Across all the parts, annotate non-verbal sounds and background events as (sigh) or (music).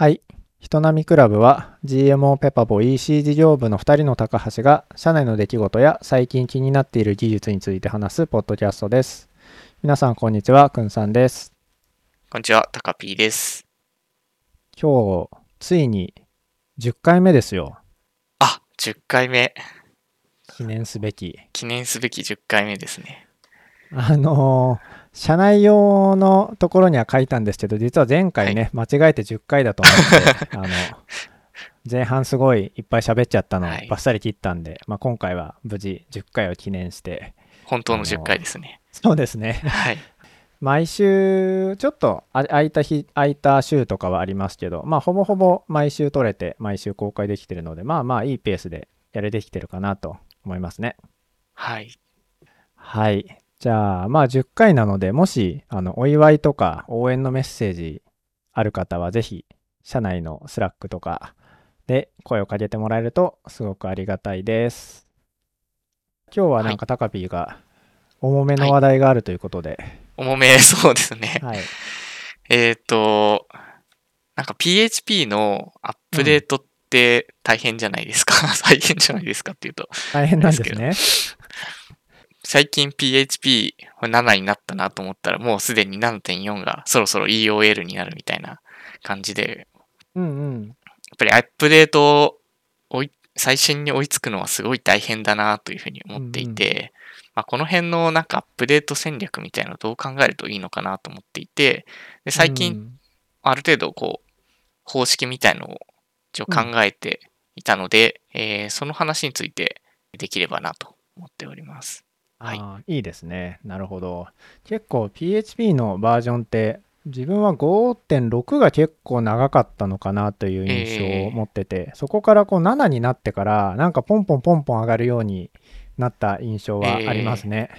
はい。人並みクラブは GMO ペパボ EC 事業部の2人の高橋が社内の出来事や最近気になっている技術について話すポッドキャストです。皆さんこんにちは、くんさんです。こんにちは、タカピーです。今日、ついに10回目ですよ。あ、10回目。記念すべき。記念すべき10回目ですね。あのー社内用のところには書いたんですけど、実は前回ね、間違えて10回だと思って、(laughs) あの、前半すごいいっぱい喋っちゃったのをはいバッサリ切ったんで、まあ、今回は無事10回を記念して、本当のあの10回ですね。そうですね。はい。(laughs) 毎週、ちょっとあ空いた日、空いた週とかはありますけど、まあ、ほぼほぼ毎週撮れて、毎週公開できてるので、まあまあ、いいペースでやれてきてるかなと思いますね。はい。はい。じゃあ、まあ10回なので、もし、あの、お祝いとか応援のメッセージある方は、ぜひ、社内のスラックとかで声をかけてもらえると、すごくありがたいです。今日はなんか、タカピーが、重めの話題があるということで、重め、そうですね。はい。えっ、と、なんか PHP のアップデートって大変じゃないですか？(laughs) 大変じゃないですかっていうと、大変なんですね。最近 PHP7 になったなと思ったら、もうすでに7.4がそろそろ EOL になるみたいな感じで、うんうん。やっぱりアップデートを最新に追いつくのはすごい大変だなというふうに思っていて、まあ、この辺のなんかアップデート戦略みたいなのをどう考えるといいのかなと思っていて、で最近うんある程度こう方式みたいのを一応考えていたので、えーその話についてできればなと思っております。はい。いいですね。なるほど。結構 PHP のバージョンって自分は5.6が結構長かったのかなという印象を持ってて、そこからこう7になってからなんかポンポンポンポン上がるようになった印象はありますね。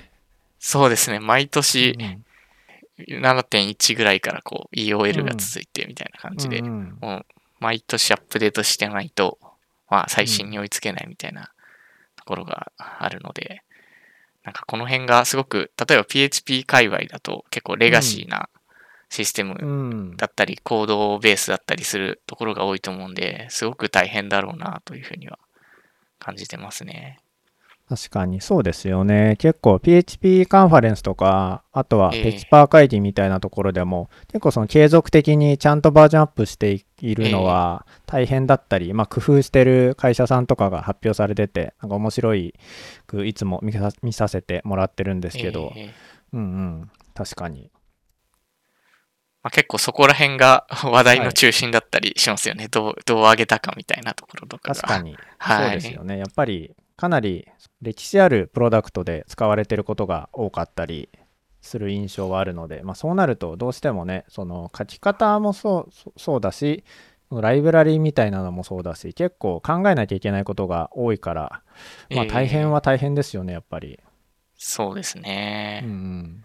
そうですね、毎年うん7.1ぐらいからこう EOL が続いてみたいな感じで、うんうん。もう毎年アップデートしてないと、まあ、最新に追いつけないみたいなところがあるので、なんかこの辺がすごく、例えば PHP 界隈だと結構レガシーなシステムうんだったり、コードベースだったりするところが多いと思うんで、すごく大変だろうなというふうには感じてますね。確かにそうですよね。結構 PHP カンファレンスとか、あとはええペキパー会議みたいなところでも、結構その継続的にちゃんとバージョンアップしているのは大変だったり、まあ工夫してる会社さんとかが発表されてて、なんか面白いくいつも見させてもらってるんですけど、えーうんうん、確かに。まあ、結構そこら辺が (laughs) 話題の中心だったりしますよね。どう、どう上げたかみたいなところとかが。確かに。(laughs) はいそうですよね。やっぱりかなり歴史あるプロダクトで使われてることが多かったりする印象はあるので、まあ、そうなるとどうしてもね、その書き方もそうそそうだし、ライブラリみたいなのもそうだし、結構考えなきゃいけないことが多いから、まあ、えー大変は大変ですよね、やっぱり。そうですね。うんうん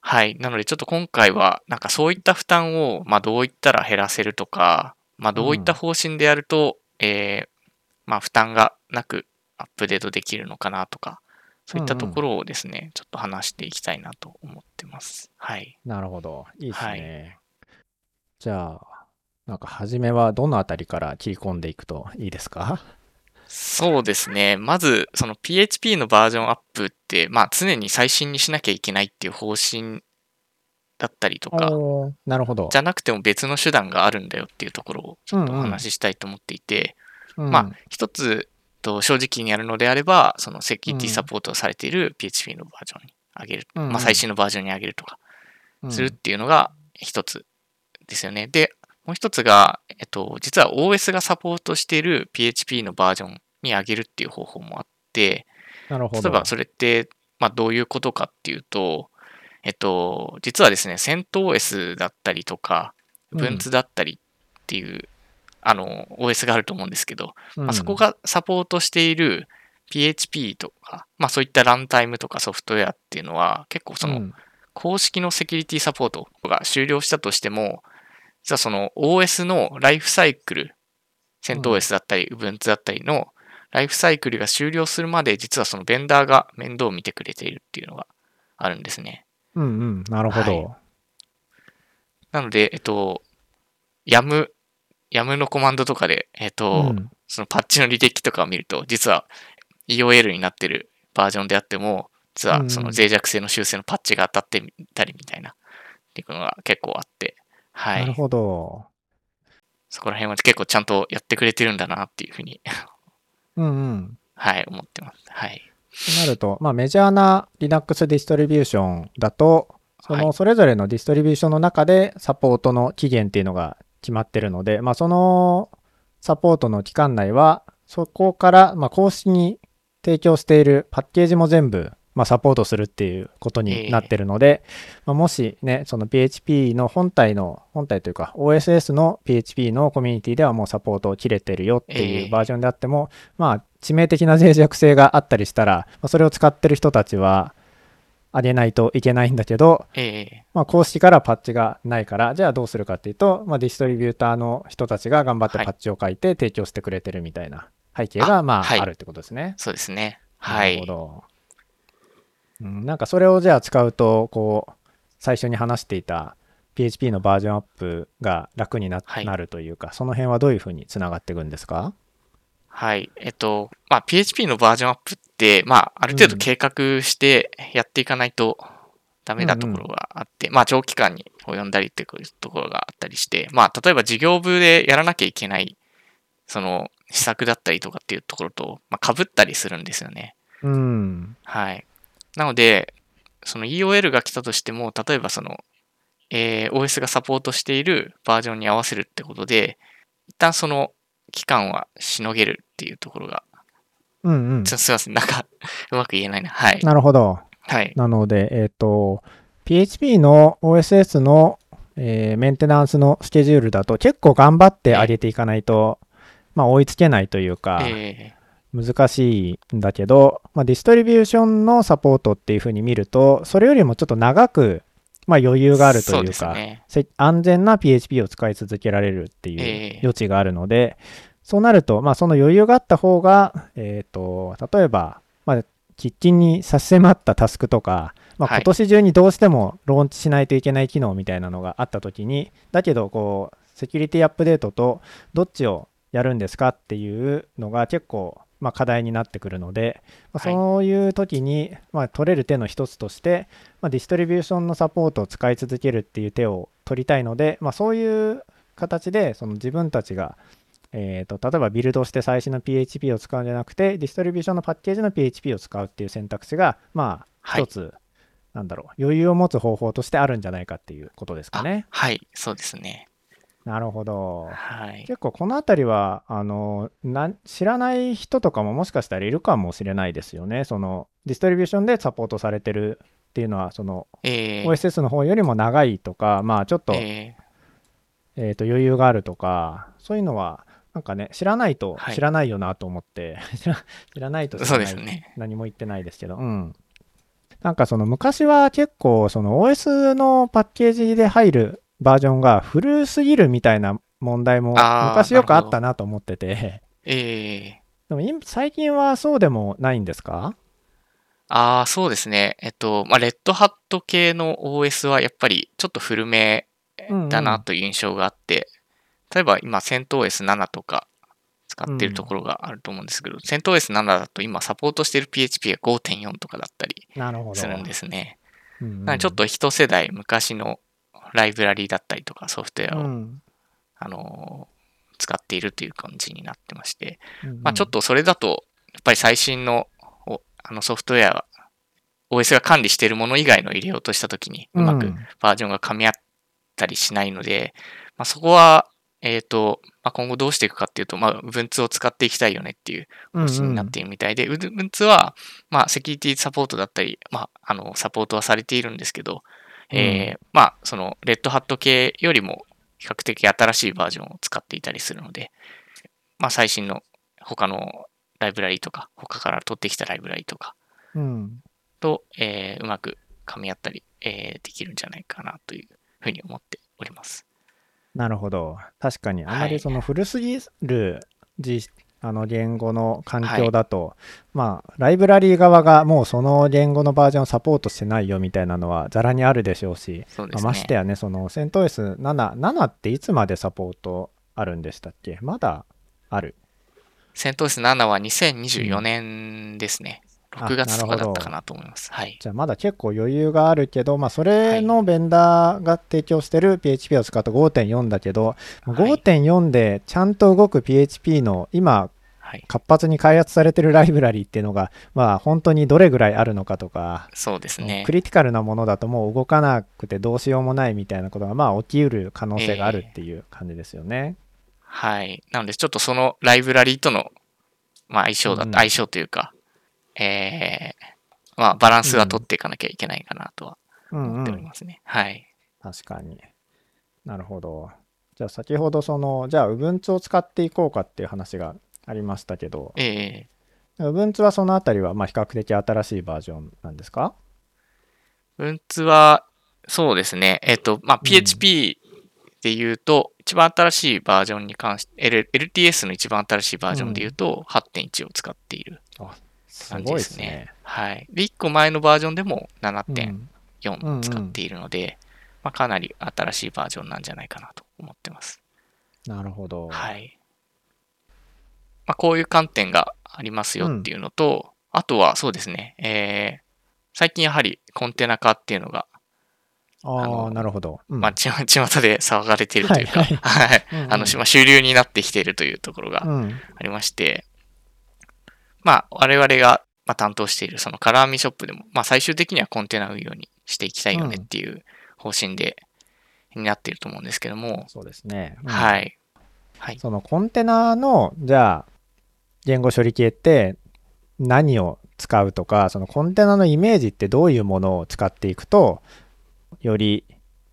はい。なのでちょっと今回は、なんかそういった負担を、まあどういったら減らせるとか、まあどういった方針でやると、えーまあ負担がなくアップデートできるのかなとか、そういったところをですね、ちょっと話していきたいなと思ってます。はい。なるほど。いいですはね。じゃあ、なんか初めはどのあたりから切り込んでいくといいですか？そうですね。まず、その PHP のバージョンアップって、まあ常に最新にしなきゃいけないっていう方針だったりとか、なるほど。じゃなくても別の手段があるんだよっていうところをちょっとおうんうん話ししたいと思っていて、うんまあ一つと正直にやるのであれば、そのセキュリティうん。サポートをされている PHP のバージョンに上げる、うん。うんまあ最新のバージョンに上げるとかうん。するっていうのが一つですよね。で、もう一つが、えっと、実は OS がサポートしている PHP のバージョンに上げるっていう方法もあって、なるほど。例えばそれって、まあ、どういうことかっていうと、えっと、実はですね、CentOS だったりとか、うん。Ubuntu だったりっていう、あの、OS があると思うんですけど、うんまあ、そこがサポートしている PHP とか、まあそういったランタイムとかソフトウェアっていうのは、結構そのうん公式のセキュリティサポートが終了したとしても、実はその OS のライフサイクル、CentOS だったり Ubuntu だったりのライフサイクルが終了するまで、実はそのベンダーが面倒を見てくれているっていうのがあるんですね。うんうん、なるほど。なので、えっと、やむヤムのコマンドとかで、えっ、と、うんそのパッチの履歴とかを見ると、実は EOL になってるバージョンであっても、実はその脆弱性の修正のパッチが当たってみたりみたいな、っていうのが結構あって、はなるい。ほど。そこら辺は結構ちゃんとやってくれてるんだなっていうふうに、うんうん。はい、思ってます。はい。となると、まあ、メジャーな Linux ディストリビューションだと、そはいのそれぞれのディストリビューションの中でサポートの期限っていうのが決まってるので、まあ、そのサポートの期間内は、そこから、まあ、公式に提供しているパッケージも全部、まあ、サポートするっていうことになってるので、まあ、もしね、その PHP の本体の、本体というか OSS の PHP のコミュニティではもうサポート切れてるよってええ。いうバージョンであっても、まあ、致命的な脆弱性があったりしたら、まあそれを使ってる人たちは上げないといけないんだけど、ええまあ、公式からパッチがないから、じゃあどうするかっていうと、まあ、ディストリビューターの人たちが頑張ってはいパッチを書いて提供してくれてるみたいな背景が、まあ、はいあるってことですね。そうですね。はなるほい。ど。うん、なんかそれをじゃあ使うと、こう、最初に話していた PHP のバージョンアップが楽にな,、はいなるというか、その辺はどういうふうにつながっていくんですか？はい。えっと、まあ、PHP のバージョンアップって、まあ、ある程度計画してやっていかないとダメなところがあって、まあ、長期間に及んだりっていうところがあったりして、まあ、例えば事業部でやらなきゃいけない、その、施策だったりとかっていうところと、まあ、被ったりするんですよね。うん。はい。なので、その EOL が来たとしても、例えばその、えー OS がサポートしているバージョンに合わせるってことで、一旦その期間はしのげるっていうところが、うんうん。すすいません、なんか (laughs) うまく言えないな。はい。なるほど。はい。なので、えっ、と、PHP の OSS の、えーメンテナンスのスケジュールだと結構頑張って上げていかないと、まあ追いつけないというか、え難しいんだけど、まあ、ディストリビューションのサポートっていうふうに見ると、それよりもちょっと長く、まあ、余裕ーがあるというか、すね。せ安全な PHP を使い続けられるっていえうえ余地があるので、そうなると、まあ、その余裕があった方が、えっ、と、例えば、まあ、喫緊に差し迫ったタスクとか、まあ、はい今年中にどうしてもローンチしないといけない機能みたいなのがあったときに、だけど、こう、セキュリティアップデートとどっちをやるんですかっていうのが結構、まあ、課題になってくるので、まあ、はいそういう時に、まあ、取れる手の一つとして、まあ、ディストリビューションのサポートを使い続けるっていう手を取りたいので、まあ、そういう形でその自分たちが、えー、と例えばビルドして最新の PHP を使うんじゃなくてディストリビューションのパッケージの PHP を使うっていう選択肢がまあはい一つ、なんだろう余裕を持つ方法としてあるんじゃないかっていうことですかね。はい。そうですね。なるほど。はい。結構この辺りはあのなん知らない人とかももしかしたらいるかもしれないですよね。そのディストリビューションでサポートされてるっていうのはそのえー OSS の方よりも長いとかまあちょっと,、ええーと余裕があるとかそういうのはなんかね知らないとはい知らないよなと思って、(laughs) 知ら知らないと知そうらないですね。何も言ってないですけど、うん。なんかその昔は結構その OS のパッケージで入るバージョンが古すぎるみたいな問題も昔よくあったなと思ってて、えーでも今最近はそうでもないんですか？ああ、そうですね。えっと、まあ、レッドハット系の OS はやっぱりちょっと古めうんうんだなという印象があって、例えば今、セント OS7 とか使ってるところがあると思うんですけど、セント OS7 だと今サポートしている PHP が5.4とかだったり。するんですね。うんうんなのでちょっと一世代昔のライブラリーだったりとかソフトウェアを、うん。あのー使っているという感じになってまして、うんまあ、ちょっとそれだと、やっぱり最新のおあのソフトウェア、OS が管理しているもの以外の入れようとしたときに、うまくんバージョンが噛み合ったりしないので、まあ、そこは、えっ、と、まあ、今後どうしていくかっていうと、まあ、Ubuntu を使っていきたいよねっていう方針になっているみたいで、Ubuntu は、まあ、セキュリティサポートだったり、まあ、あの、サポートはされているんですけど、えーまあ、その、レッドハット系よりも比較的新しいバージョンを使っていたりするので、まあ、最新の他のライブラリとか、他から取ってきたライブラリとかうんと、えーうまく噛み合ったり、えーできるんじゃないかなというふうに思っております。なるほど。確かに、あまはいりその古すぎるじあの言語の環境だと、まあ、ライブラリー側がもうその言語のバージョンをサポートしてないよみたいなのはざらにあるでしょうし、ね。まあましてやね、その、セント OS7、7っていつまでサポートあるんでしたっけ？まだある。セントス7は2024年ですね。あ6月とかだなるほどったかなと思います。はい。じゃあまだ結構余裕があるけど、まあ、それのベンダーが提供してる PHP を使うと5.4だけど、はい5.4でちゃんと動く PHP の今はい。活発に開発されてるライブラリっていうのが、まあ、本当にどれぐらいあるのかとか、そうですねク。リティカルなものだともう動かなくてどうしようもないみたいなことがまあ起きうる可能性があるっていう感じですよね。はい。なので、ちょっとそのライブラリーとの、まあ、相性だ、うん相性というか、えー、まあ、バランスは取っていかなきゃいけないかなとはうん思っておりうん、ますね。はい。確かに。なるほど。じゃあ先ほどその、じゃあ Ubuntu を使っていこうかっていう話がありましたけど、えー、Ubuntu はそのあたりはまあ比較的新しいバージョンなんですか？文通は、そうですね。えっ、と、まあ、うん PHP で言うと、一番新しいバージョンに関して、L- LTS の一番新しいバージョンで言うと、8.1を使っているす感じでねですすね。。はい。で、1個前のバージョンでもうん7.4使っているので、まあ、かなり新しいバージョンなんじゃないかなと思ってます。なるほど。はい。まあ、こういう観点がありますよっていうのと、あとはそうですね、えー最近やはりコンテナ化っていうのが、ああ、なるほど。うんまあ、ちま (laughs) 巷で騒がれているというか、はいはい。うんうんあの、まあ主流になってきているというところがうんありまして、まあ、我々がまあ担当しているそのカラーミショップでも、まあ、最終的にはコンテナ運用にしていきたいよねっていう方針で、になっていると思うんですけども、そうですね。うんはい。はい。そのコンテナの、じゃあ、言語処理系って何を使うとか、そのコンテナのイメージってどういうものを使っていくと、より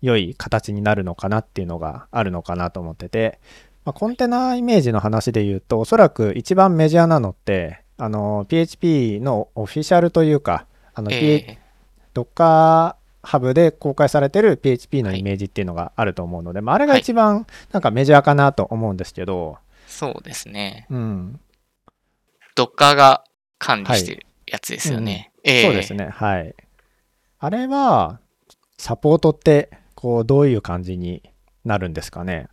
良い形になるのかなっていうのがあるのかなと思ってて、まあ、コンテナイメージの話で言うと、おそらく一番メジャーなのって、あの、PHP のオフィシャルというか、あの、え Docker ハブで公開されてる PHP のイメージっていうのがあると思うので、まあ、あれが一番なんかメジャーかなと思うんですけど、ーそうですね。うん、Docker が管理してるやつですよね。ええそうですね、はい。あれは、サポートって、こう、どういう感じになるんですかね？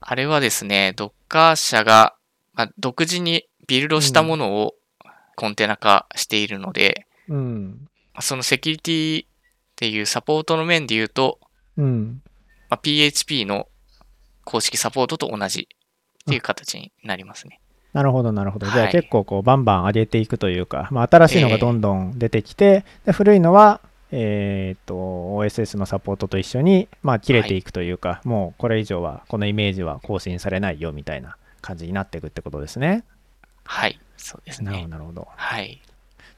あれはですね、Docker 社が、まあ、独自にビルドしたものをコンテナ化しているので、うん。まあそのセキュリティっていうサポートの面で言うと、うん。まあ、PHP の公式サポートと同じっていう形になりますね。なるほど、なるほど。じゃあはい結構こう、バンバン上げていくというか、まあ、新しいのがどんどん出てきて、で古いのは、えっと、OSS のサポートと一緒に、まあ、切れていくというか、もうこれ以上は、このイメージは更新されないよみたいな感じになっていくってことですね。はい、そうですね。なるほど。はい。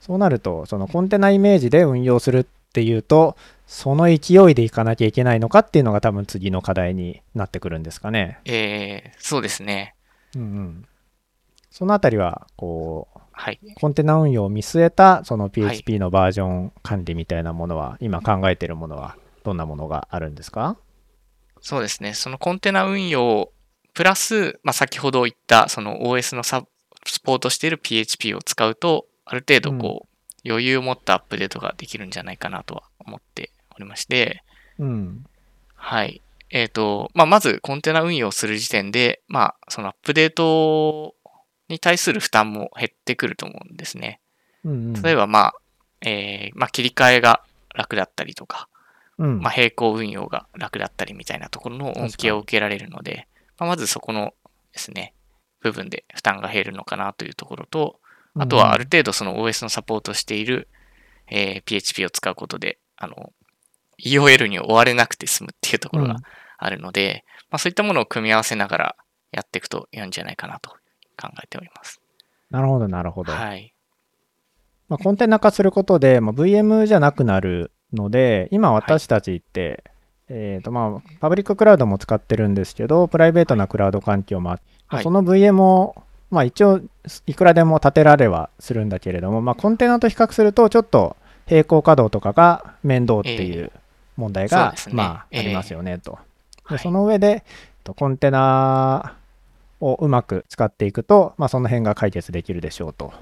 そうなると、そのコンテナイメージで運用するっていうと、その勢いでいかなきゃいけないのかっていうのが多分次の課題になってくるんですかね。えー、そうですね。うんうん。そのあたりは、こう、はい。コンテナ運用を見据えた、その PHP のバージョン管理みたいなものは、今考えているものは、どんなものがあるんですか？そうですね。そのコンテナ運用、プラス、まあ、先ほど言った、その OS のサスポートしている PHP を使うと、ある程度こう、余裕を持ったアップデートができるんじゃないかなとは思っておりまして、うん。はい。えっ、と、まあ、まずコンテナ運用する時点で、まあ、そのアップデートに対する負担も減ってくると思うんですね。うんうん、例えば、まあ、えーまあ、切り替えが楽だったりとか、うん、まあ、並行運用が楽だったりみたいなところの恩恵を受けられるので、まあ、まずそこのですね、部分で負担が減るのかなというところと、あとはある程度その OS のサポートしている、えー PHP を使うことで、あの、EOL に追われなくて済むっていうところがあるので、まあ、そういったものを組み合わせながらやっていくといいんじゃないかなと考えております。なるほど、なるほど。はい。まあ、コンテナ化することで、まあ、VM じゃなくなるので、今私たちって、えっ、とまあ、パブリッククラウドも使ってるんですけど、プライベートなクラウド環境もあっはいその VM を、まあ、一応、いくらでも立てられはするんだけれども、まあ、コンテナと比較すると、ちょっと並行稼働とかが面倒っていう問題が、そうですねまあ、ええありますよねと。ではいその上で、とコンテナをうまく使っていくと、まあ、その辺が解決できるでしょうと。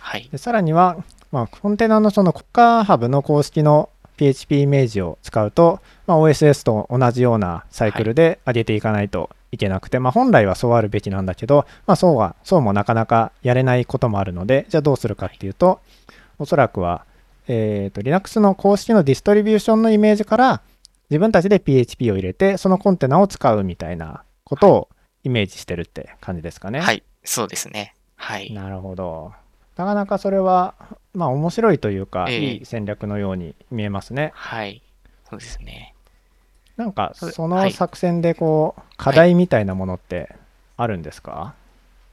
はい。でさらには、まあ、コンテナのその Docker Hub の公式の PHP イメージを使うと、まあ、OSS と同じようなサイクルで上げていかないといけなくて、まあ、本来はそうあるべきなんだけど、まあ、そうはそうもなかなかやれないこともあるのでじゃあどうするかっていうと、おそらくは、えーと、Linux の公式のディストリビューションのイメージから自分たちで PHP を入れてそのコンテナを使うみたいなことをイメージしてるって感じですかね。はい、そうですね。はい。なるほど。なかなかそれは、まあ面白いというか、えー、いい戦略のように見えますね。はい。そうですね。なんか、その作戦でこう、はい、課題みたいなものってあるんですか、はい、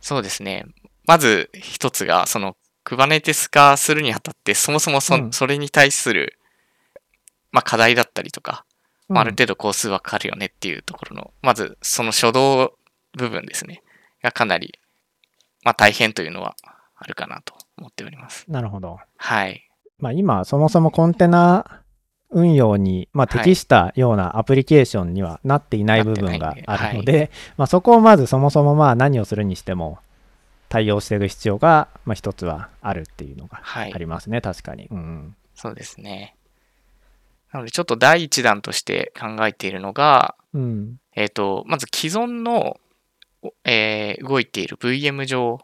そうですね。まず一つが、その、Kubernetes 化するにあたって、そもそもそうん、それに対する、まあ、課題だったりとか、まあ、ある程度工数はかかるよねっていうところの、まずその初動部分ですね。がかなり、まあ、大変というのはあるかなと思っております。なるほど。はい。まあ、今、そもそもコンテナ運用に、まあ、適したようなアプリケーションにはなっていない部分があるので、はい、まあ、そこをまずそもそもまあ何をするにしても対応していく必要が、まあ、一つはあるっていうのがありますね、はい、確かに、うん。そうですね。なので、ちょっと第一弾として考えているのが、うん、えっ、ー、と、まず既存の、えー、動いている VM 上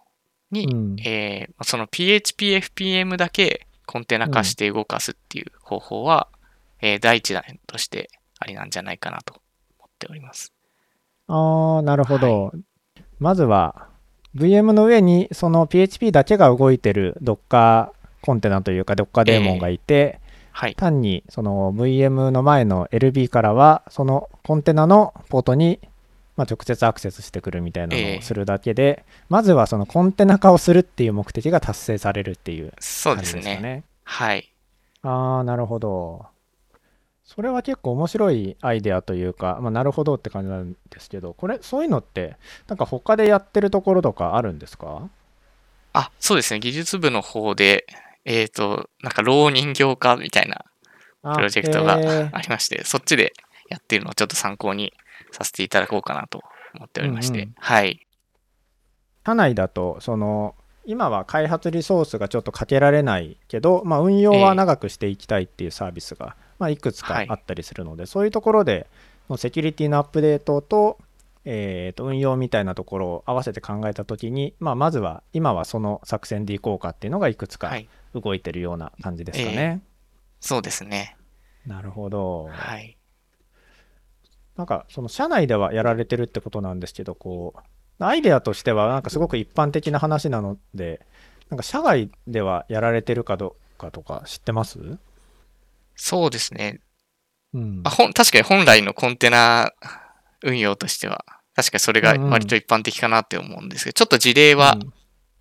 に、うん、えー、その PHP、FPM だけコンテナ化して動かすっていう方法は、うん、えー、第一弾としてありなんじゃないかなと思っております。ああ、なるほど。はい、まずは VM の上にその PHP だけが動いてる Docker コンテナというか Docker デーモンがいて、えーはい、単にその VM の前の LB からはそのコンテナのポートにまあ、直接アクセスしてくるみたいなのをするだけで、えー、まずはそのコンテナ化をするっていう目的が達成されるっていう感じですかね。そうですね。はい。ああ、なるほど。それは結構面白いアイデアというか、まあ、なるほどって感じなんですけど、これ、そういうのって、なんか他でやってるところとかあるんですか？あ、そうですね。技術部の方で、えっ、ー、と、なんか、老人形化みたいなプロジェクトがありまして、そっちでやってるのをちょっと参考にさせていただこうかなと思っておりまして、うんうん、はい。社内だと、その、今は開発リソースがちょっとかけられないけど、まあ、運用は長くしていきたいっていうサービスが、えー、まあ、いくつかあったりするので、はい、そういうところでセキュリティのアップデートと,、えー、と運用みたいなところを合わせて考えた時に、まあ、まずは今はその作戦でいこうかっていうのがいくつか動いてるような感じですかね。はいえー、そうですね。なるほど。はい。なんかその社内ではやられてるってことなんですけど、こう、アイデアとしてはなんかすごく一般的な話なので、なんか社外ではやられてるかどうかとか知ってます？そうですね。うん、あほ確かに本来のコンテナ運用としては、確かにそれが割と一般的かなって思うんですけど、ちょっと事例は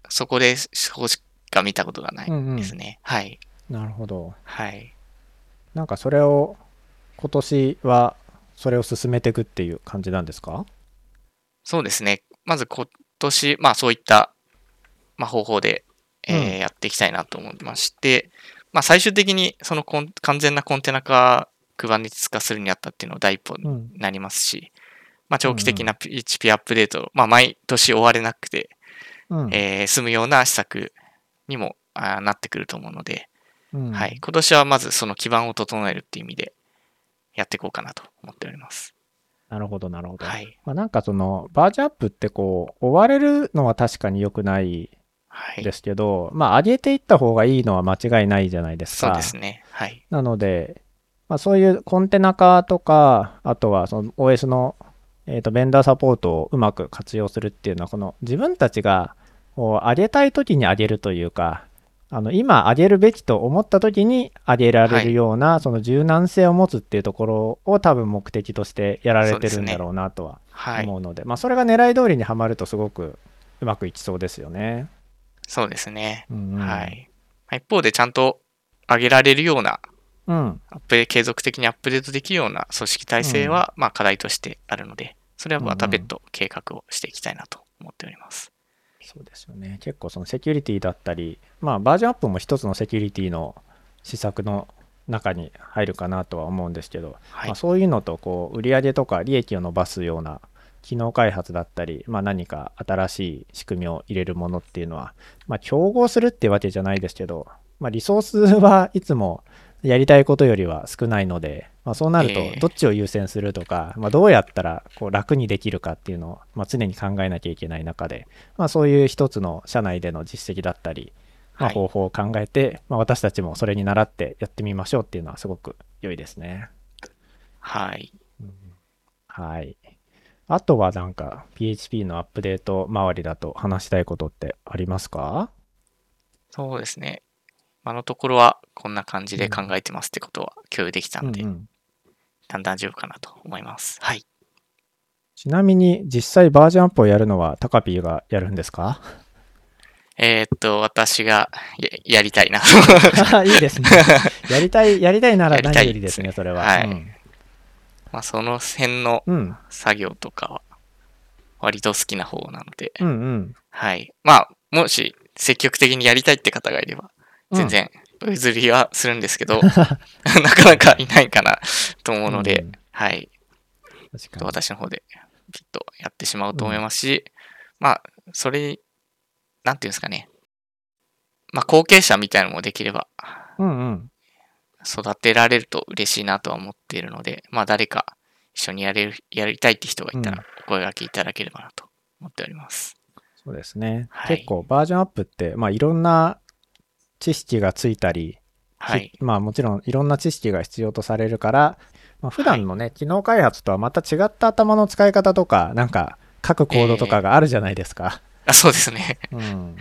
そこで、そこしか見たことがないですね。うんうん、はい。なるほど。はい。なんかそれを今年はそれを進めていくっていう感じなんですか？そうですね。まず今年、まあそういった、まあ、方法で、えー、うん、やっていきたいなと思いまして、まあ最終的にその完全なコンテナ化、Kubernetes 化するにあったっていうのは第一歩になりますし、うん、まあ長期的な PHP アップデート、まあ毎年終われなくて、うん、えー、済むような施策にもあなってくると思うので、うん、はい。今年はまずその基盤を整えるっていう意味で、やっていこうかなと思っております。なるほど、なるほど。はい。まあ、なんかその、バージョンアップってこう、追われるのは確かに良くないですけど、はい、まあ、上げていった方がいいのは間違いないじゃないですか。そうですね。はい。なので、まあ、そういうコンテナ化とか、あとはその OS の、えー、とベンダーサポートをうまく活用するっていうのは、この自分たちがこう上げたい時に上げるというか、あの今上げるべきと思った時に上げられるような、はい、その柔軟性を持つっていうところを多分目的としてやられてるんだろうなとは思うので、ねはい、まあ、それが狙い通りにはまるとすごくうまくいきそうですよね。そうですね。うんうん、はい。一方でちゃんと上げられるような、うん、アップ継続的にアップデートできるような組織体制は、まあ課題としてあるので、それはまた別途計画をしていきたいなと思っております。そうですよね。結構そのセキュリティだったり、まあバージョンアップも一つのセキュリティの施策の中に入るかなとは思うんですけど、はい、まあ、そういうのとこう売上とか利益を伸ばすような機能開発だったり、まあ、何か新しい仕組みを入れるものっていうのは、まあ、競合するってわけじゃないですけど、まあ、リソースはいつもやりたいことよりは少ないので、まあ、そうなるとええどっちを優先するとか、まあ、どうやったらこう楽にできるかっていうのを、まあ、常に考えなきゃいけない中で、まあ、そういう一つの社内での実績だったり、まあ、はい方法を考えて、まあ、私たちもそれに倣ってやってみましょうっていうのはすごく良いですね。はい。はい。あとはなんか PHP のアップデート周りだと話したいことってありますか？そうですね。今のところはこんな感じで考えてますってことは共有できたので、うんうんだんだん丈夫かなと思います。はい。ちなみに実際バージョンアップをやるのはタカピーがやるんですか？えーっと、私がややりたいな。(laughs) いいですね。(laughs) やりたい、やりたいなら何よりですね、ですそれは。はいうん。まあ、その辺のうん、作業とかは割と好きな方なので、うん、うん。はい。まあ、もし積極的にやりたいって方がいれば、うん全然お譲りはするんですけど、(laughs) なかなかいないかなと思うので、うんはい。確かに。私の方できっとやってしまうと思いますし、まあ、それ、なんていうんですかね。まあ、後継者みたいなのもできれば、うん、うん。育てられると嬉しいなとは思っているので、まあ、誰か一緒にやれる、やりたいって人がいたうんら、お声掛けいただければなと思っております。そうですね。はい結構バージョンアップって、まあいろんな知識がついたり、はい。ひまあもちろんいろんな知識が必要とされるから、まあ、普段のね、機能開発とはまた違った頭の使い方とか、なんか書くコードとかがあるじゃないですか。あそうですね。うん。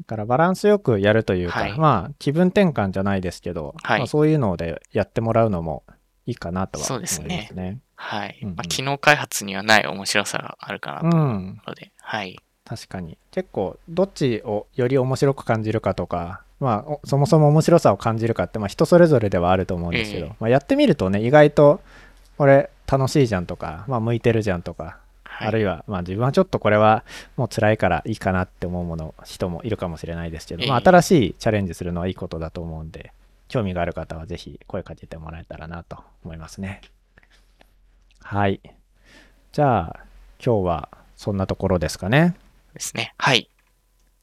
だからバランスよくやるというか、はい。まあ気分転換じゃないですけど、はい。まあ、そういうのでやってもらうのもいいかなとは思いますでね。すね。はい。うんうん。まあ、機能開発にはない面白さがあるかなとう思うんので、はい。確かに。結構どっちをより面白く感じるかとか、まあ、おそもそも面白さを感じるかって、まあ、人それぞれではあると思うんですけど、ええ。まあ、やってみるとね意外とこれ楽しいじゃんとか、まあ、向いてるじゃんとか、はい、あるいは、まあ、自分はちょっとこれはもう辛いからいいかなって思うもの人もいるかもしれないですけど、まあ、ええ新しいチャレンジするのはいいことだと思うんで興味がある方はぜひ声かけてもらえたらなと思いますねはいじゃあ今日はそんなところですかねですね。はい。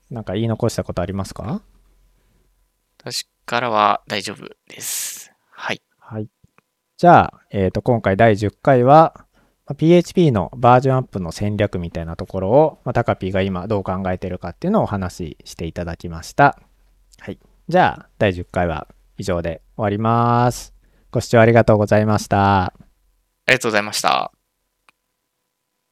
なんか言い残したことありますか？私からは大丈夫です。はい。はい。じゃあ、えっ、と、今回第10回は、ま PHP のバージョンアップの戦略みたいなところを、まあ、タカピーが今どう考えてるかっていうのをお話ししていただきました。はい。じゃあ、第10回は以上で終わります。ご視聴ありがとうございました。ありがとうございました。